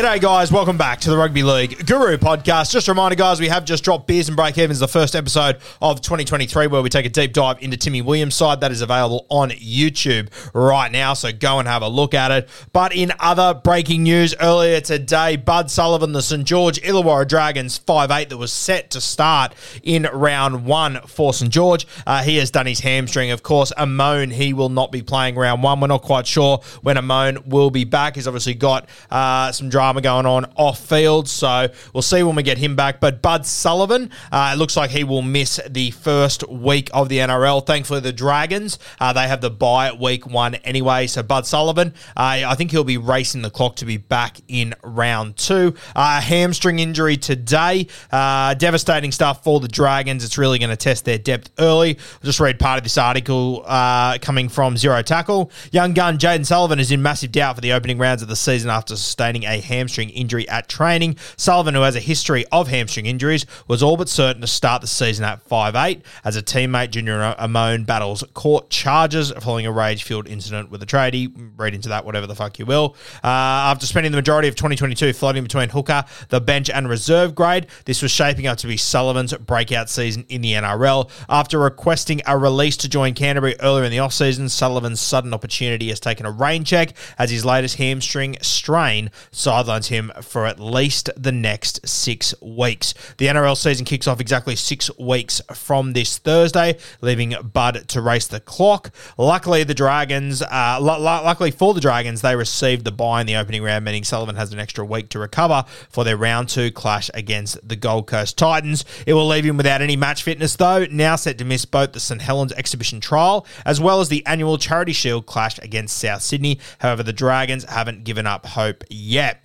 G'day, guys. Welcome back to the Rugby League Guru podcast. Just a reminder, guys, we have just dropped Beers and Break Evens, the first episode of 2023, where we take a deep dive into Timmy Williams' side. That is available on YouTube right now, so go and have a look at it. But in other breaking news, earlier today, Bud Sullivan, the St. George Illawarra Dragons 5'8 that was set to start in round one for St. George, uh, he has done his hamstring. Of course, Amone, he will not be playing round one. We're not quite sure when Amone will be back. He's obviously got uh, some drama going on off field, so we'll see when we get him back. But Bud Sullivan, uh, it looks like he will miss the first week of the NRL. Thankfully, the Dragons, uh, they have the bye week one anyway. So Bud Sullivan, uh, I think he'll be racing the clock to be back in round two. Uh, hamstring injury today, uh, devastating stuff for the Dragons. It's really going to test their depth early. I'll just read part of this article coming from Zero Tackle. Young gun Jayden Sullivan is in massive doubt for the opening rounds of the season after sustaining a hamstring injury at training. Sullivan, who has a history of hamstring injuries, was all but certain to start the season at 5'8 as a teammate, Junior Amone, battles court charges following a rage filled incident with a tradie. Read into that, whatever the fuck you will. Uh, after spending the majority of 2022 floating between hooker, the bench, and reserve grade, this was shaping up to be Sullivan's breakout season in the NRL. After requesting a release to join Canterbury earlier in the offseason, Sullivan's sudden opportunity has taken a rain check as his latest hamstring strain sidelines him for at least the next six weeks. The NRL season kicks off exactly six weeks from this Thursday, leaving Bud to race the clock. Luckily, the Dragons, uh, lu- lu- luckily for the Dragons, they received the bye in the opening round, meaning Sullivan has an extra week to recover for their round two clash against the Gold Coast Titans. It will leave him without any match fitness, though, now set to miss both the St Helens exhibition trial as well as the annual Charity Shield clash against South Sydney. However, the Dragons haven't given up hope yet.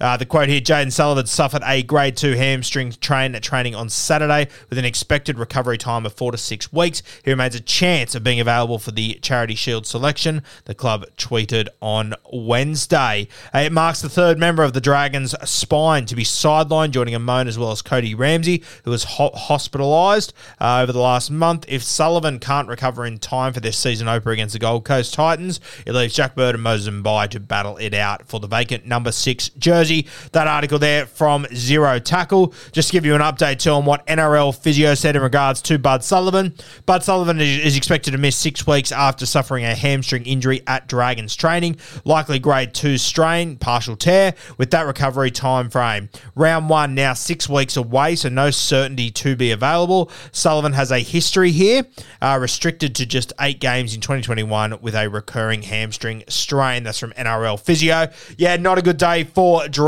Uh, the quote here Jayden Sullivan suffered a grade two hamstring train training on Saturday with an expected recovery time of four to six weeks. He remains a chance of being available for the Charity Shield selection, the club tweeted on Wednesday. Uh, it marks the third member of the Dragons' spine to be sidelined, joining Amone as well as Cody Ramsey, who was ho- hospitalised uh, over the last month. If Sullivan can't recover in time for their season opener against the Gold Coast Titans, it leaves Jack Bird and Moses Mbye to battle it out for the vacant number six jersey. That article there from Zero Tackle. Just to give you an update too on what NRL physio said in regards to Bud Sullivan. Bud Sullivan is expected to miss six weeks after suffering a hamstring injury at Dragons training, likely grade two strain, partial tear, with that recovery time frame. Round one now six weeks away, so no certainty to be available. Sullivan has a history here, uh, restricted to just eight games in 2021 with a recurring hamstring strain. That's from NRL physio. Yeah, not a good day for Dragons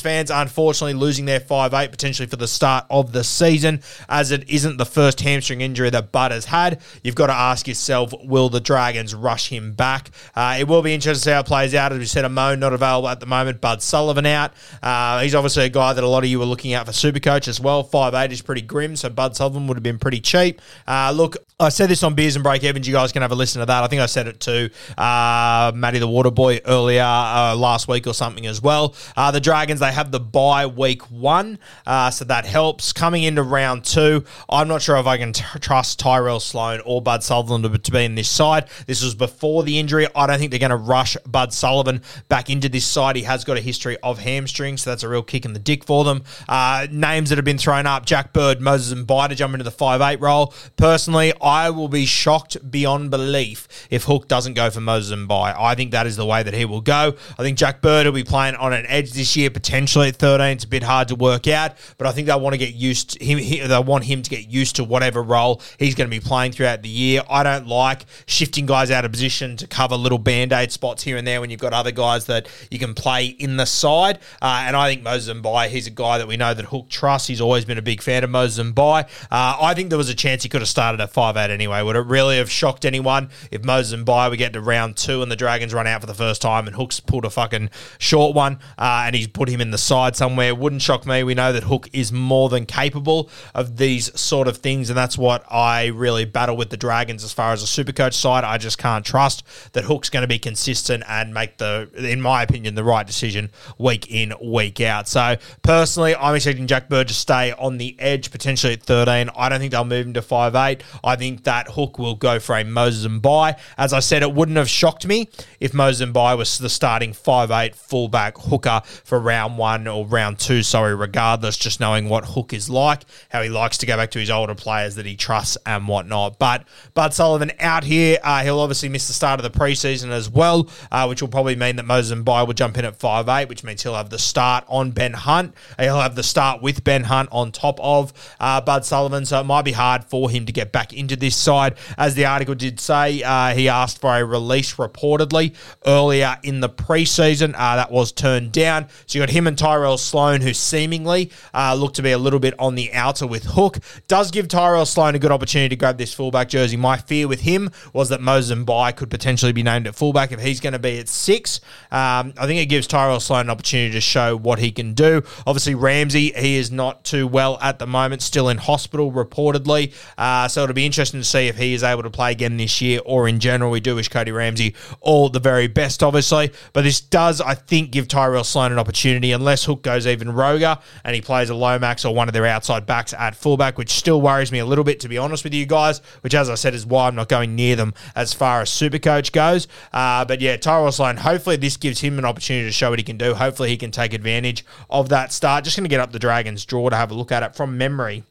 fans, unfortunately, losing their 5 8 potentially for the start of the season, as it isn't the first hamstring injury that Bud has had. You've got to ask yourself, will the Dragons rush him back? Uh, it will be interesting to see how it plays out. As we said, Amone not available at the moment, Bud Sullivan out. Uh, he's obviously a guy that a lot of you were looking out for Supercoach as well. Five eight is pretty grim, so Bud Sullivan would have been pretty cheap. Uh, look, I said this on Beers and Break Evens. You guys can have a listen to that. I think I said it to uh, Matty the Water Boy earlier uh, last week or something as well. Uh, the Dragons, they have the bye week one, uh, so that helps. Coming into round two, I'm not sure if I can t- trust Tyrell Sloan or Bud Sullivan to, to be in this side. This was before the injury. I don't think they're going to rush Bud Sullivan back into this side. He has got a history of hamstrings, so that's a real kick in the dick for them. Uh, names that have been thrown up Jack Bird, Moses Mbye to jump into the 5 8 role. Personally, I will be shocked beyond belief if Hook doesn't go for Moses and Mbye. I think that is the way that he will go. I think Jack Bird will be playing on an edge this year, potentially at 13. It's a bit hard to work out, but I think they want to get used to him. He, they want him to get used to whatever role he's going to be playing throughout the year. I don't like shifting guys out of position to cover little band aid spots here and there when you've got other guys that you can play in the side. Uh, and I think Moses Mbye, he's a guy that we know that Hook trusts. He's always been a big fan of Moses Mbye. Uh, I think there was a chance he could have started at 5 8 anyway. Would it really have shocked anyone if Moses Mbye we get to round two and the Dragons run out for the first time and Hook's pulled a fucking short one uh, and he's put him in the side somewhere? Wouldn't shock me. We know that Hook is more than capable of these sort of things, and that's what I really battle with the Dragons as far as a super coach side. I just can't trust that Hook's going to be consistent and make the, in my opinion, the right decision week in, week out. So personally, I'm expecting Jack Bird to stay on the edge, potentially at 13. I don't think they'll move him to 5'8. I think that Hook will go for a Moses Mbye. As I said, it wouldn't have shocked me if Moses Mbye was the starting 5'8 fullback hooker for round one or round two, sorry, regardless, just knowing what Hook is like, how he likes to go back to his older players that he trusts and whatnot. But Bud Sullivan out here, uh, he'll obviously miss the start of the preseason as well, uh, which will probably mean that Moses and Mbye will jump in at 5'8, which means he'll have the start on Ben Hunt. He'll have the start with Ben Hunt on top of uh, Bud Sullivan, so it might be hard for him to get back into this side. As the article did say, uh, he asked for a release reportedly earlier in the preseason. Uh, that was turned down. So you got him and Tyrell Sloan, who seemingly uh, look to be a little bit on the outer with Hook. Does give Tyrell Sloan a good opportunity to grab this fullback jersey. My fear with him was that Moses Mbye could potentially be named at fullback if he's going to be at six. Um, I think it gives Tyrell Sloan an opportunity to show what he can do. Obviously, Ramsey, he is not too well at the moment, still in hospital reportedly. Uh, so it'll be interesting to see if he is able to play again this year or in general. We do wish Cody Ramsey all the very best, obviously. But this does, I think, give Tyrell Sloan an opportunity unless Hook goes even roger and he plays a Lomax or one of their outside backs at fullback, which still worries me a little bit, to be honest with you guys, which, as I said, is why I'm not going near them as far as Supercoach goes. Uh, but yeah, Tyrell Sloan, hopefully this gives him an opportunity to show what he can do. Hopefully he can take advantage of that start. Just going to get up the Dragons' draw to have a look at it from memory.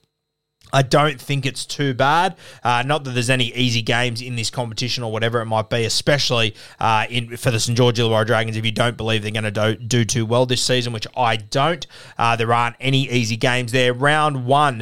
I don't think it's too bad. Uh, not that there's any easy games in this competition or whatever it might be, especially uh, in for the St George Illawarra Dragons. If you don't believe they're going to do, do too well this season, which I don't, uh, there aren't any easy games there. Round one.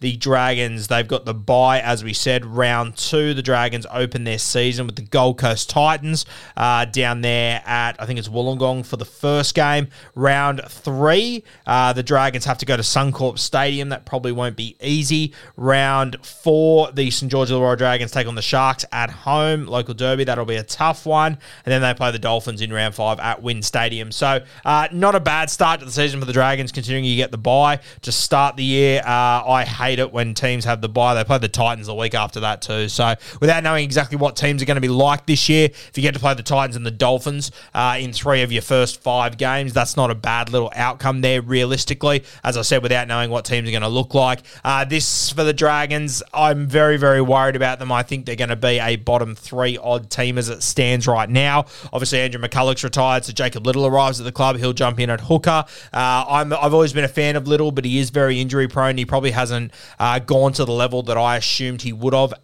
The Dragons. They've got the bye, as we said, round two. The Dragons open their season with the Gold Coast Titans uh, down there at, I think it's Wollongong for the first game. Round three, uh, the Dragons have to go to Suncorp Stadium. That probably won't be easy. Round four, the St George Illawarra Dragons take on the Sharks at home, local derby. That'll be a tough one. And then they play the Dolphins in round five at WIN Stadium. So, uh, not a bad start to the season for the Dragons, considering you get the bye to start the year. Uh, I hate it when teams have the bye. They play the Titans the week after that too. So without knowing exactly what teams are going to be like this year, if you get to play the Titans and the Dolphins uh, in three of your first five games, that's not a bad little outcome there. Realistically, as I said, without knowing what teams are going to look like, uh, this for the Dragons, I'm very very worried about them. I think they're going to be a bottom three odd team as it stands right now. Obviously, Andrew McCullough's retired, so Jacob Liddle arrives at the club. He'll jump in at hooker. Uh, I'm, I've always been a fan of Liddle, but he is very injury prone. He probably hasn't uh, gone to the level that I assumed he would have uh,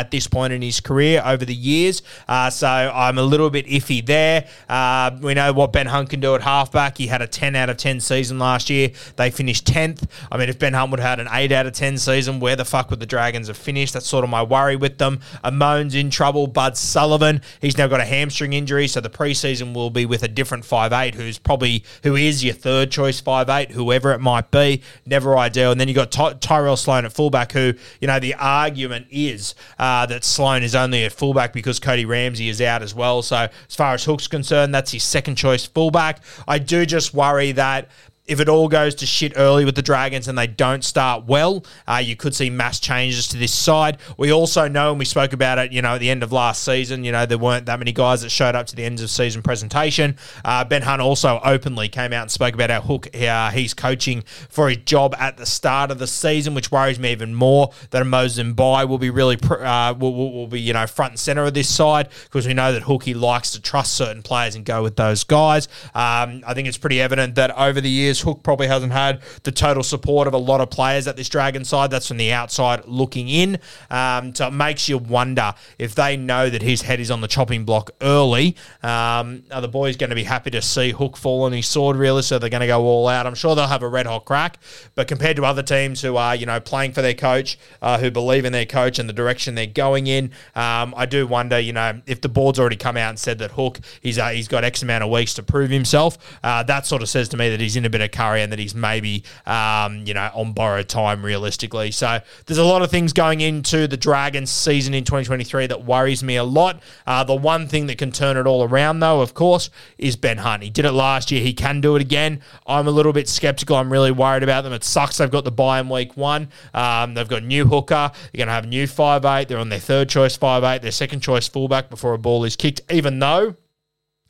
at this point in his career over the years. Uh, so I'm a little bit iffy there. Uh, we know what Ben Hunt can do at halfback. He had a 10 out of 10 season last year. They finished 10th. I mean, if Ben Hunt would have had an 8 out of 10 season, where the fuck would the Dragons have finished? That's sort of my worry with them. Amone's in trouble. Bud Sullivan, he's now got a hamstring injury, so the preseason will be with a different five eight, who's probably who is your third choice five eight, whoever it might be. Never ideal. And then you've got Ty- Tyrell Sloan at fullback, who you know the argument is uh, that Sloan is only at fullback because Cody Ramsey is out as well. So as far as Hook's concerned, that's his second choice fullback. I do just worry that if it all goes to shit early with the Dragons and they don't start well, uh, you could see mass changes to this side. We also know, and we spoke about it, you know, at the end of last season, you know, there weren't that many guys that showed up to the end of season presentation. Uh, ben Hunt also openly came out and spoke about how Hook, uh, he's coaching for his job at the start of the season, which worries me even more that Moses Mbye will be really, pr- uh, will, will, will, be, you know, front and center of this side because we know that Hookie likes to trust certain players and go with those guys. Um, I think it's pretty evident that over the years, Hook probably hasn't had the total support of a lot of players at this Dragon side. That's from the outside looking in. Um, so it makes you wonder if they know that his head is on the chopping block early. Um, are the boys going to be happy to see Hook fall on his sword, really? So they're going to go all out. I'm sure they'll have a red hot crack. But compared to other teams who are, you know, playing for their coach, uh, who believe in their coach and the direction they're going in, um, I do wonder, you know, if the board's already come out and said that Hook, he's, uh, he's got X amount of weeks to prove himself, uh, that sort of says to me that he's in a bit of curry and that he's maybe, um, you know, on borrowed time realistically. So there's a lot of things going into the Dragons season in 2023 that worries me a lot. Uh, the one thing that can turn it all around, though, of course, is Ben Hunt. He did it last year. He can do it again. I'm a little bit skeptical. I'm really worried about them. It sucks they've got the bye in week one. Um, they've got new hooker. They're going to have new five eight. They're on their third choice five eight. Their second choice fullback before a ball is kicked. Even though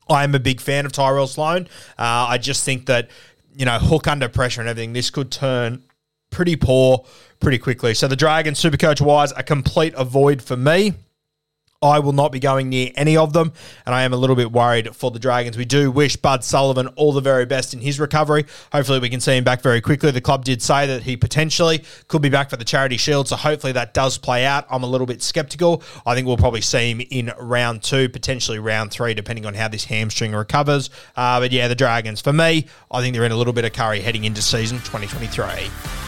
I am a big fan of Tyrell Sloan, uh, I just think that you know, hook under pressure and everything, this could turn pretty poor pretty quickly. So the Dragons, Supercoach wise, a complete avoid for me. I will not be going near any of them, and I am a little bit worried for the Dragons. We do wish Bud Sullivan all the very best in his recovery. Hopefully, we can see him back very quickly. The club did say that he potentially could be back for the Charity Shield, so hopefully that does play out. I'm a little bit skeptical. I think we'll probably see him in round two, potentially round three, depending on how this hamstring recovers. Uh, but yeah, the Dragons, for me, I think they're in a little bit of curry heading into season 2023.